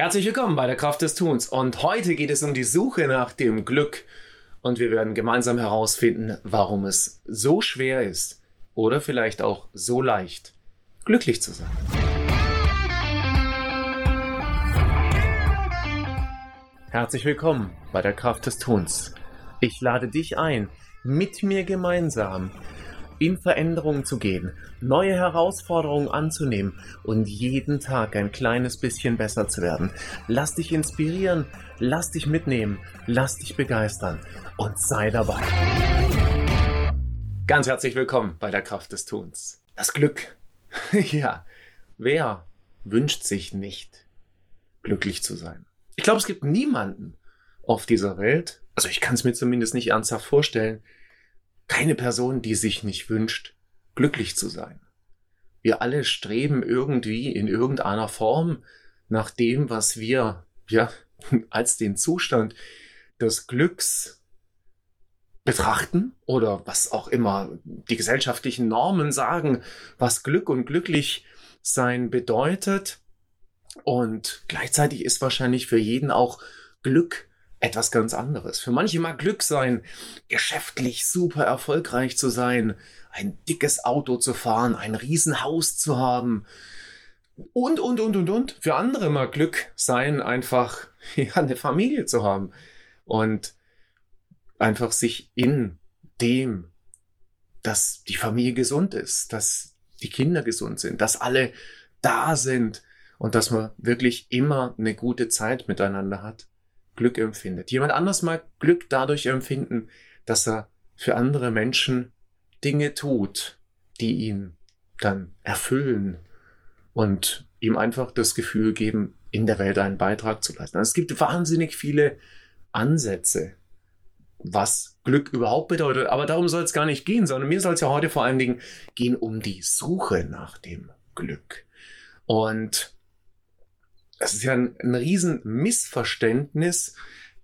Herzlich willkommen bei der Kraft des Tuns und heute geht es um die Suche nach dem Glück und wir werden gemeinsam herausfinden, warum es so schwer ist oder vielleicht auch so leicht, glücklich zu sein. Herzlich willkommen bei der Kraft des Tuns. Ich lade dich ein, mit mir gemeinsam in Veränderungen zu gehen, neue Herausforderungen anzunehmen und jeden Tag ein kleines bisschen besser zu werden. Lass dich inspirieren, lass dich mitnehmen, lass dich begeistern und sei dabei. Ganz herzlich willkommen bei der Kraft des Tuns. Das Glück. ja, wer wünscht sich nicht, glücklich zu sein? Ich glaube, es gibt niemanden auf dieser Welt, also ich kann es mir zumindest nicht ernsthaft vorstellen, keine Person, die sich nicht wünscht, glücklich zu sein. Wir alle streben irgendwie in irgendeiner Form nach dem, was wir, ja, als den Zustand des Glücks betrachten oder was auch immer die gesellschaftlichen Normen sagen, was Glück und glücklich sein bedeutet. Und gleichzeitig ist wahrscheinlich für jeden auch Glück etwas ganz anderes. Für manche mag Glück sein, geschäftlich super erfolgreich zu sein, ein dickes Auto zu fahren, ein Riesenhaus zu haben. Und, und, und, und, und. Für andere mag Glück sein, einfach ja, eine Familie zu haben und einfach sich in dem, dass die Familie gesund ist, dass die Kinder gesund sind, dass alle da sind und dass man wirklich immer eine gute Zeit miteinander hat. Glück empfindet. Jemand anders mag Glück dadurch empfinden, dass er für andere Menschen Dinge tut, die ihn dann erfüllen und ihm einfach das Gefühl geben, in der Welt einen Beitrag zu leisten. Also es gibt wahnsinnig viele Ansätze, was Glück überhaupt bedeutet. Aber darum soll es gar nicht gehen, sondern mir soll es ja heute vor allen Dingen gehen um die Suche nach dem Glück. Und es ist ja ein, ein Riesenmissverständnis,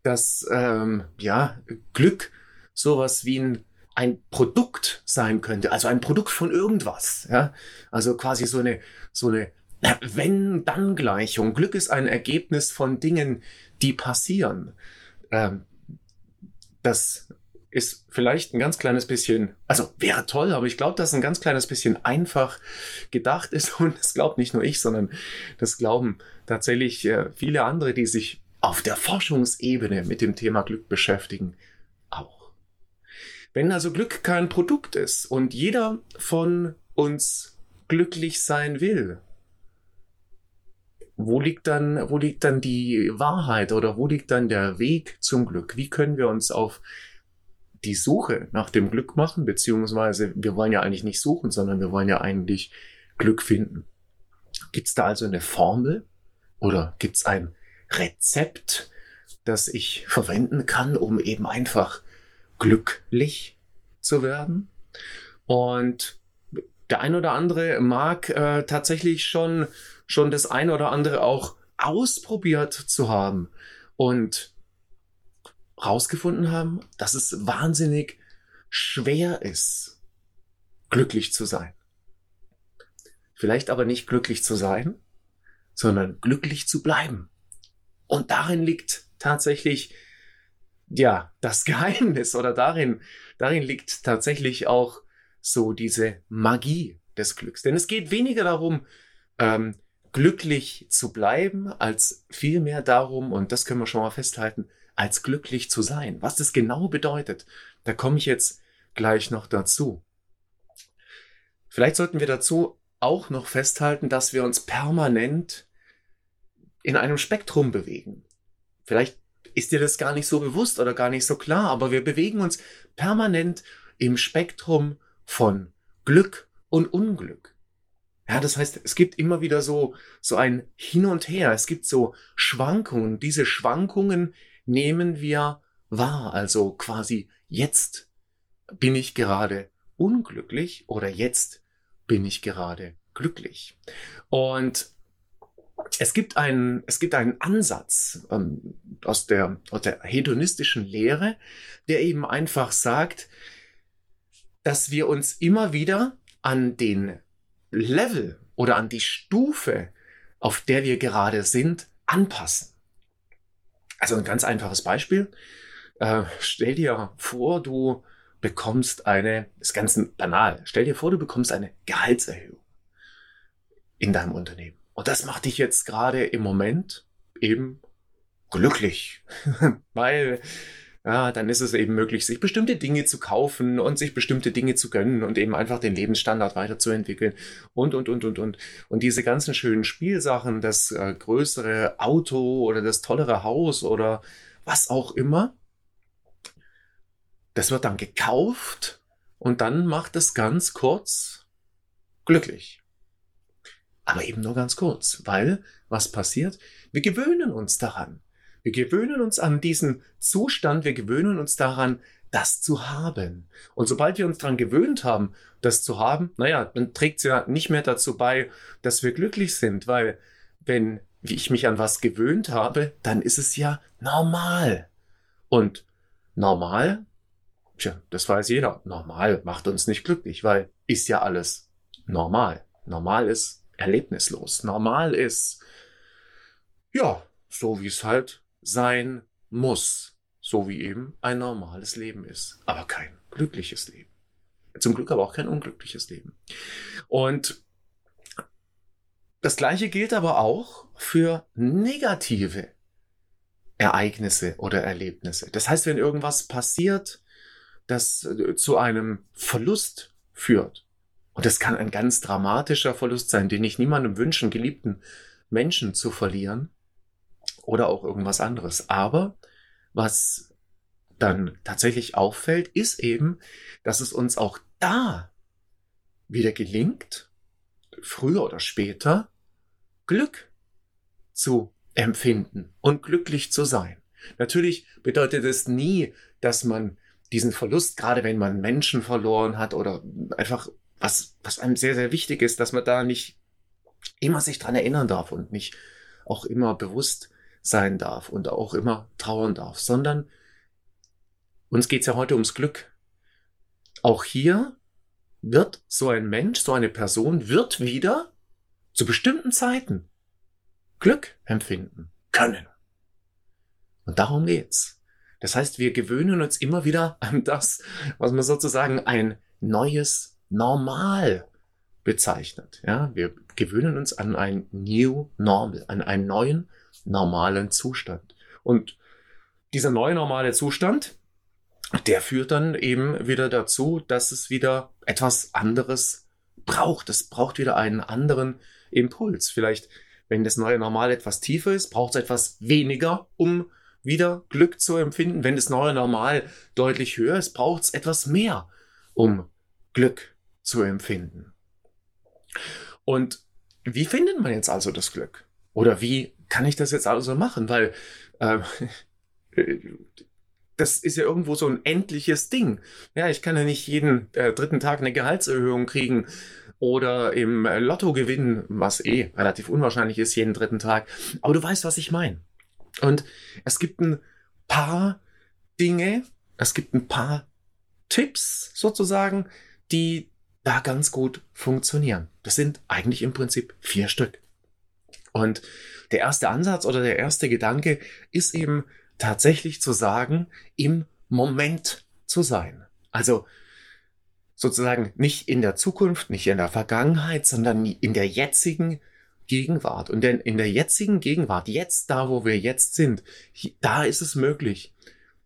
dass ähm, ja Glück sowas wie ein ein Produkt sein könnte, also ein Produkt von irgendwas, ja, also quasi so eine so eine wenn-dann-Gleichung. Glück ist ein Ergebnis von Dingen, die passieren. Ähm, das ist vielleicht ein ganz kleines bisschen, also wäre toll, aber ich glaube, dass ein ganz kleines bisschen einfach gedacht ist und das glaubt nicht nur ich, sondern das glauben tatsächlich äh, viele andere, die sich auf der Forschungsebene mit dem Thema Glück beschäftigen, auch. Wenn also Glück kein Produkt ist und jeder von uns glücklich sein will, wo liegt dann, wo liegt dann die Wahrheit oder wo liegt dann der Weg zum Glück? Wie können wir uns auf die Suche nach dem Glück machen, beziehungsweise wir wollen ja eigentlich nicht suchen, sondern wir wollen ja eigentlich Glück finden. Gibt es da also eine Formel oder gibt es ein Rezept, das ich verwenden kann, um eben einfach glücklich zu werden? Und der ein oder andere mag äh, tatsächlich schon schon das ein oder andere auch ausprobiert zu haben und rausgefunden haben, dass es wahnsinnig schwer ist, glücklich zu sein. Vielleicht aber nicht glücklich zu sein, sondern glücklich zu bleiben. Und darin liegt tatsächlich, ja, das Geheimnis oder darin, darin liegt tatsächlich auch so diese Magie des Glücks. Denn es geht weniger darum, ähm, glücklich zu bleiben, als vielmehr darum, und das können wir schon mal festhalten, als glücklich zu sein. Was das genau bedeutet, da komme ich jetzt gleich noch dazu. Vielleicht sollten wir dazu auch noch festhalten, dass wir uns permanent in einem Spektrum bewegen. Vielleicht ist dir das gar nicht so bewusst oder gar nicht so klar, aber wir bewegen uns permanent im Spektrum von Glück und Unglück. Ja, das heißt, es gibt immer wieder so, so ein Hin und Her. Es gibt so Schwankungen. Diese Schwankungen nehmen wir wahr. Also quasi jetzt bin ich gerade unglücklich oder jetzt bin ich gerade glücklich. Und es gibt einen, es gibt einen Ansatz ähm, aus, der, aus der hedonistischen Lehre, der eben einfach sagt, dass wir uns immer wieder an den Level oder an die Stufe, auf der wir gerade sind, anpassen. Also ein ganz einfaches Beispiel. Äh, stell dir vor, du bekommst eine, ist ganz banal, stell dir vor, du bekommst eine Gehaltserhöhung in deinem Unternehmen. Und das macht dich jetzt gerade im Moment eben glücklich, weil ja, dann ist es eben möglich, sich bestimmte Dinge zu kaufen und sich bestimmte Dinge zu gönnen und eben einfach den Lebensstandard weiterzuentwickeln und, und, und, und, und. Und diese ganzen schönen Spielsachen, das äh, größere Auto oder das tollere Haus oder was auch immer, das wird dann gekauft und dann macht es ganz kurz glücklich. Aber eben nur ganz kurz, weil was passiert? Wir gewöhnen uns daran. Wir gewöhnen uns an diesen Zustand, wir gewöhnen uns daran, das zu haben. Und sobald wir uns daran gewöhnt haben, das zu haben, naja, dann trägt es ja nicht mehr dazu bei, dass wir glücklich sind, weil wenn ich mich an was gewöhnt habe, dann ist es ja normal. Und normal, tja, das weiß jeder, normal macht uns nicht glücklich, weil ist ja alles normal. Normal ist erlebnislos. Normal ist, ja, so wie es halt sein muss, so wie eben ein normales Leben ist, aber kein glückliches Leben. Zum Glück aber auch kein unglückliches Leben. Und das gleiche gilt aber auch für negative Ereignisse oder Erlebnisse. Das heißt, wenn irgendwas passiert, das äh, zu einem Verlust führt, und das kann ein ganz dramatischer Verlust sein, den ich niemandem wünschen, geliebten Menschen zu verlieren, oder auch irgendwas anderes. Aber was dann tatsächlich auffällt, ist eben, dass es uns auch da wieder gelingt, früher oder später Glück zu empfinden und glücklich zu sein. Natürlich bedeutet es nie, dass man diesen Verlust, gerade wenn man Menschen verloren hat oder einfach was, was einem sehr, sehr wichtig ist, dass man da nicht immer sich dran erinnern darf und nicht auch immer bewusst sein darf und auch immer trauern darf, sondern uns geht's ja heute ums Glück. Auch hier wird so ein Mensch, so eine Person, wird wieder zu bestimmten Zeiten Glück empfinden können. Und darum geht's. Das heißt, wir gewöhnen uns immer wieder an das, was man sozusagen ein neues Normal bezeichnet. Ja, wir gewöhnen uns an ein New Normal, an einen neuen normalen Zustand. Und dieser neue normale Zustand, der führt dann eben wieder dazu, dass es wieder etwas anderes braucht. Es braucht wieder einen anderen Impuls. Vielleicht, wenn das neue Normal etwas tiefer ist, braucht es etwas weniger, um wieder Glück zu empfinden. Wenn das neue Normal deutlich höher ist, braucht es etwas mehr, um Glück zu empfinden. Und wie findet man jetzt also das Glück? Oder wie kann ich das jetzt also machen? Weil äh, das ist ja irgendwo so ein endliches Ding. Ja, ich kann ja nicht jeden äh, dritten Tag eine Gehaltserhöhung kriegen oder im Lotto gewinnen, was eh relativ unwahrscheinlich ist, jeden dritten Tag. Aber du weißt, was ich meine. Und es gibt ein paar Dinge, es gibt ein paar Tipps sozusagen, die da ganz gut funktionieren. Das sind eigentlich im Prinzip vier Stück. Und der erste Ansatz oder der erste Gedanke ist eben tatsächlich zu sagen, im Moment zu sein. Also sozusagen nicht in der Zukunft, nicht in der Vergangenheit, sondern in der jetzigen Gegenwart. Und denn in der jetzigen Gegenwart, jetzt da, wo wir jetzt sind, da ist es möglich,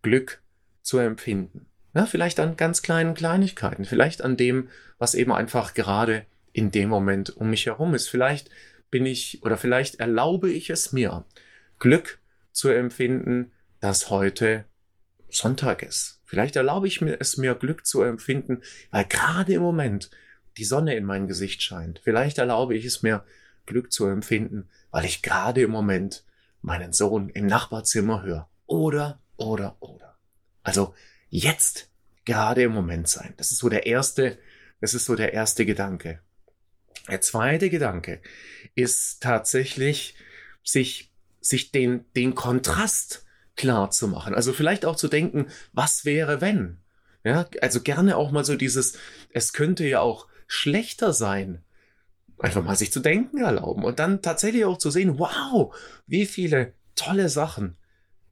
Glück zu empfinden. Ja, vielleicht an ganz kleinen Kleinigkeiten, vielleicht an dem, was eben einfach gerade in dem Moment um mich herum ist. Vielleicht bin ich oder vielleicht erlaube ich es mir, Glück zu empfinden, dass heute Sonntag ist. Vielleicht erlaube ich mir es mir Glück zu empfinden, weil gerade im Moment die Sonne in mein Gesicht scheint. Vielleicht erlaube ich es mir Glück zu empfinden, weil ich gerade im Moment meinen Sohn im Nachbarzimmer höre. Oder, oder, oder. Also jetzt gerade im Moment sein. Das ist so der erste, das ist so der erste Gedanke. Der zweite Gedanke ist tatsächlich, sich, sich den, den Kontrast klar zu machen. Also vielleicht auch zu denken, was wäre wenn? Ja, also gerne auch mal so dieses, es könnte ja auch schlechter sein. einfach mal sich zu denken erlauben und dann tatsächlich auch zu sehen, wow, wie viele tolle Sachen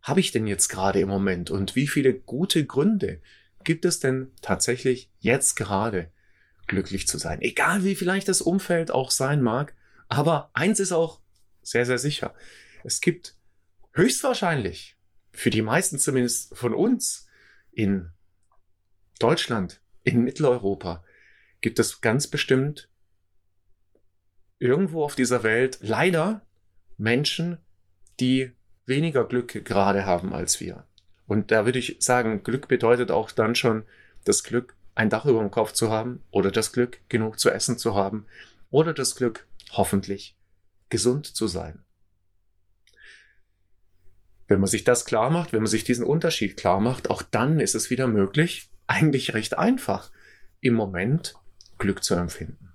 habe ich denn jetzt gerade im Moment und wie viele gute Gründe gibt es denn tatsächlich jetzt gerade glücklich zu sein? Egal wie vielleicht das Umfeld auch sein mag, aber eins ist auch sehr, sehr sicher. Es gibt höchstwahrscheinlich für die meisten zumindest von uns in Deutschland, in Mitteleuropa, gibt es ganz bestimmt irgendwo auf dieser Welt leider Menschen, die weniger Glück gerade haben als wir. Und da würde ich sagen, Glück bedeutet auch dann schon das Glück, ein Dach über dem Kopf zu haben oder das Glück, genug zu essen zu haben oder das Glück, hoffentlich gesund zu sein. Wenn man sich das klar macht, wenn man sich diesen Unterschied klar macht, auch dann ist es wieder möglich, eigentlich recht einfach, im Moment Glück zu empfinden.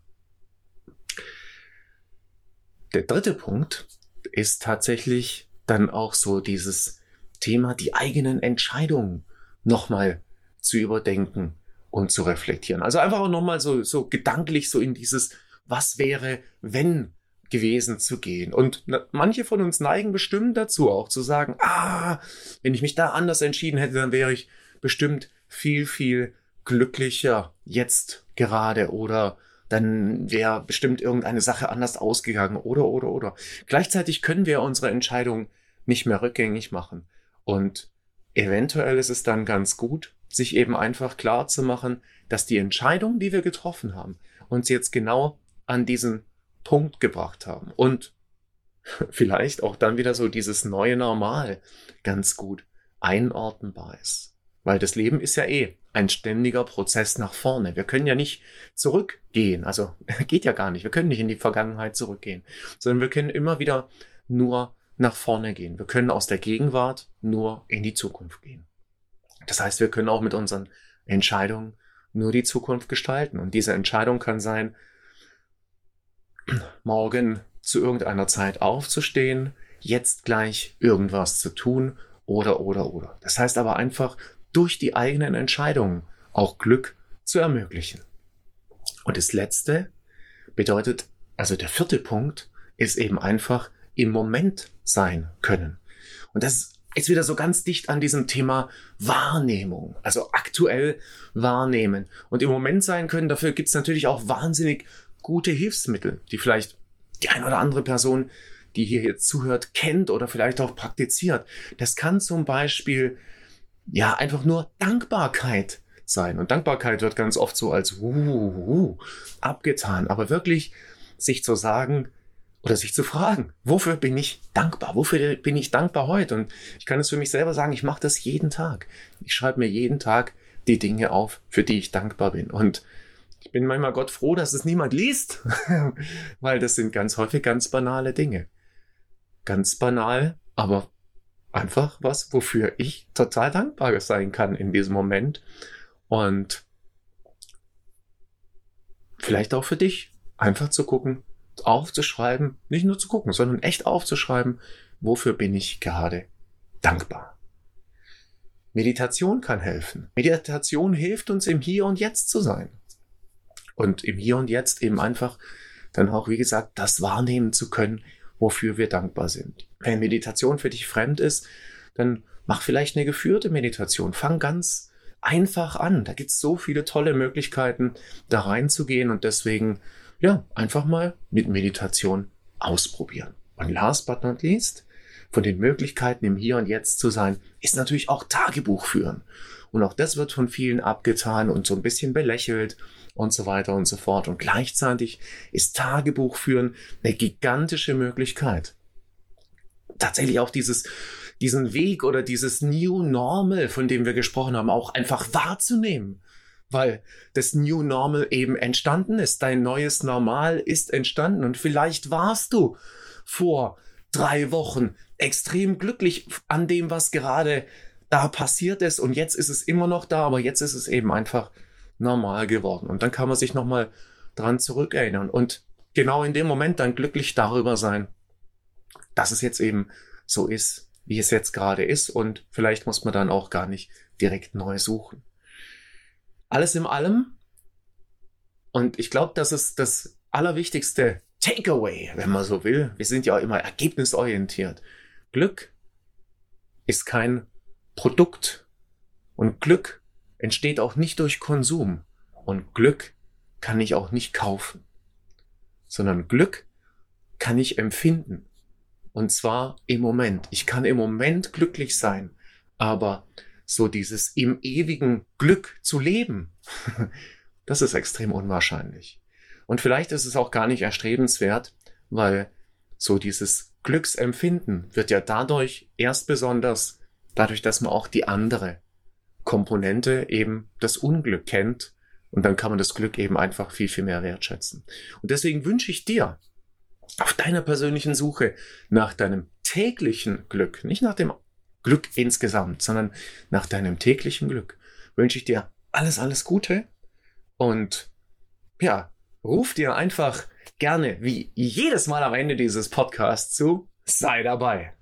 Der dritte Punkt ist tatsächlich dann auch so dieses Thema, die eigenen Entscheidungen nochmal zu überdenken und zu reflektieren. Also einfach auch nochmal so, so gedanklich so in dieses, was wäre, wenn gewesen zu gehen. Und manche von uns neigen bestimmt dazu auch zu sagen, ah, wenn ich mich da anders entschieden hätte, dann wäre ich bestimmt viel, viel glücklicher jetzt gerade oder dann wäre bestimmt irgendeine Sache anders ausgegangen oder, oder, oder. Gleichzeitig können wir unsere Entscheidung nicht mehr rückgängig machen. Und eventuell ist es dann ganz gut, sich eben einfach klar zu machen, dass die Entscheidung, die wir getroffen haben, uns jetzt genau an diesen Punkt gebracht haben. Und vielleicht auch dann wieder so dieses neue Normal ganz gut einordnbar ist. Weil das Leben ist ja eh ein ständiger Prozess nach vorne. Wir können ja nicht zurückgehen. Also geht ja gar nicht. Wir können nicht in die Vergangenheit zurückgehen, sondern wir können immer wieder nur nach vorne gehen. Wir können aus der Gegenwart nur in die Zukunft gehen. Das heißt, wir können auch mit unseren Entscheidungen nur die Zukunft gestalten. Und diese Entscheidung kann sein, morgen zu irgendeiner Zeit aufzustehen, jetzt gleich irgendwas zu tun oder, oder, oder. Das heißt aber einfach, durch die eigenen Entscheidungen auch Glück zu ermöglichen. Und das letzte bedeutet, also der vierte Punkt ist eben einfach im Moment sein können. Und das ist wieder so ganz dicht an diesem Thema Wahrnehmung, also aktuell wahrnehmen. Und im Moment sein können, dafür gibt es natürlich auch wahnsinnig gute Hilfsmittel, die vielleicht die eine oder andere Person, die hier jetzt zuhört, kennt oder vielleicht auch praktiziert. Das kann zum Beispiel ja einfach nur Dankbarkeit sein. Und Dankbarkeit wird ganz oft so als uh, uh, abgetan. Aber wirklich sich zu sagen oder sich zu fragen, wofür bin ich dankbar? Wofür bin ich dankbar heute? Und ich kann es für mich selber sagen, ich mache das jeden Tag. Ich schreibe mir jeden Tag die Dinge auf, für die ich dankbar bin. Und ich bin manchmal Gott froh, dass es niemand liest, weil das sind ganz häufig ganz banale Dinge. Ganz banal, aber einfach was, wofür ich total dankbar sein kann in diesem Moment. Und vielleicht auch für dich, einfach zu gucken, aufzuschreiben, nicht nur zu gucken, sondern echt aufzuschreiben, wofür bin ich gerade dankbar. Meditation kann helfen. Meditation hilft uns im Hier und Jetzt zu sein. Und im Hier und Jetzt eben einfach dann auch, wie gesagt, das wahrnehmen zu können, wofür wir dankbar sind. Wenn Meditation für dich fremd ist, dann mach vielleicht eine geführte Meditation. Fang ganz einfach an. Da gibt es so viele tolle Möglichkeiten, da reinzugehen und deswegen, ja, einfach mal mit Meditation ausprobieren. Und last but not least, von den Möglichkeiten im Hier und Jetzt zu sein, ist natürlich auch Tagebuch führen. Und auch das wird von vielen abgetan und so ein bisschen belächelt und so weiter und so fort. Und gleichzeitig ist Tagebuch führen eine gigantische Möglichkeit. Tatsächlich auch dieses, diesen Weg oder dieses New Normal, von dem wir gesprochen haben, auch einfach wahrzunehmen. Weil das New Normal eben entstanden ist. Dein neues Normal ist entstanden. Und vielleicht warst du vor drei Wochen extrem glücklich an dem, was gerade da passiert ist. Und jetzt ist es immer noch da, aber jetzt ist es eben einfach normal geworden. Und dann kann man sich nochmal dran zurückerinnern und genau in dem Moment dann glücklich darüber sein, dass es jetzt eben so ist, wie es jetzt gerade ist und vielleicht muss man dann auch gar nicht direkt neu suchen. Alles in allem und ich glaube, das ist das allerwichtigste Takeaway, wenn man so will. Wir sind ja immer ergebnisorientiert. Glück ist kein Produkt. Und Glück entsteht auch nicht durch Konsum. Und Glück kann ich auch nicht kaufen. Sondern Glück kann ich empfinden. Und zwar im Moment. Ich kann im Moment glücklich sein. Aber so dieses im ewigen Glück zu leben, das ist extrem unwahrscheinlich. Und vielleicht ist es auch gar nicht erstrebenswert, weil so dieses Glücksempfinden wird ja dadurch erst besonders, dadurch, dass man auch die andere Komponente eben das Unglück kennt. Und dann kann man das Glück eben einfach viel, viel mehr wertschätzen. Und deswegen wünsche ich dir auf deiner persönlichen Suche nach deinem täglichen Glück, nicht nach dem Glück insgesamt, sondern nach deinem täglichen Glück, wünsche ich dir alles, alles Gute und ja, ruf dir einfach gerne wie jedes Mal am Ende dieses Podcasts zu, sei dabei.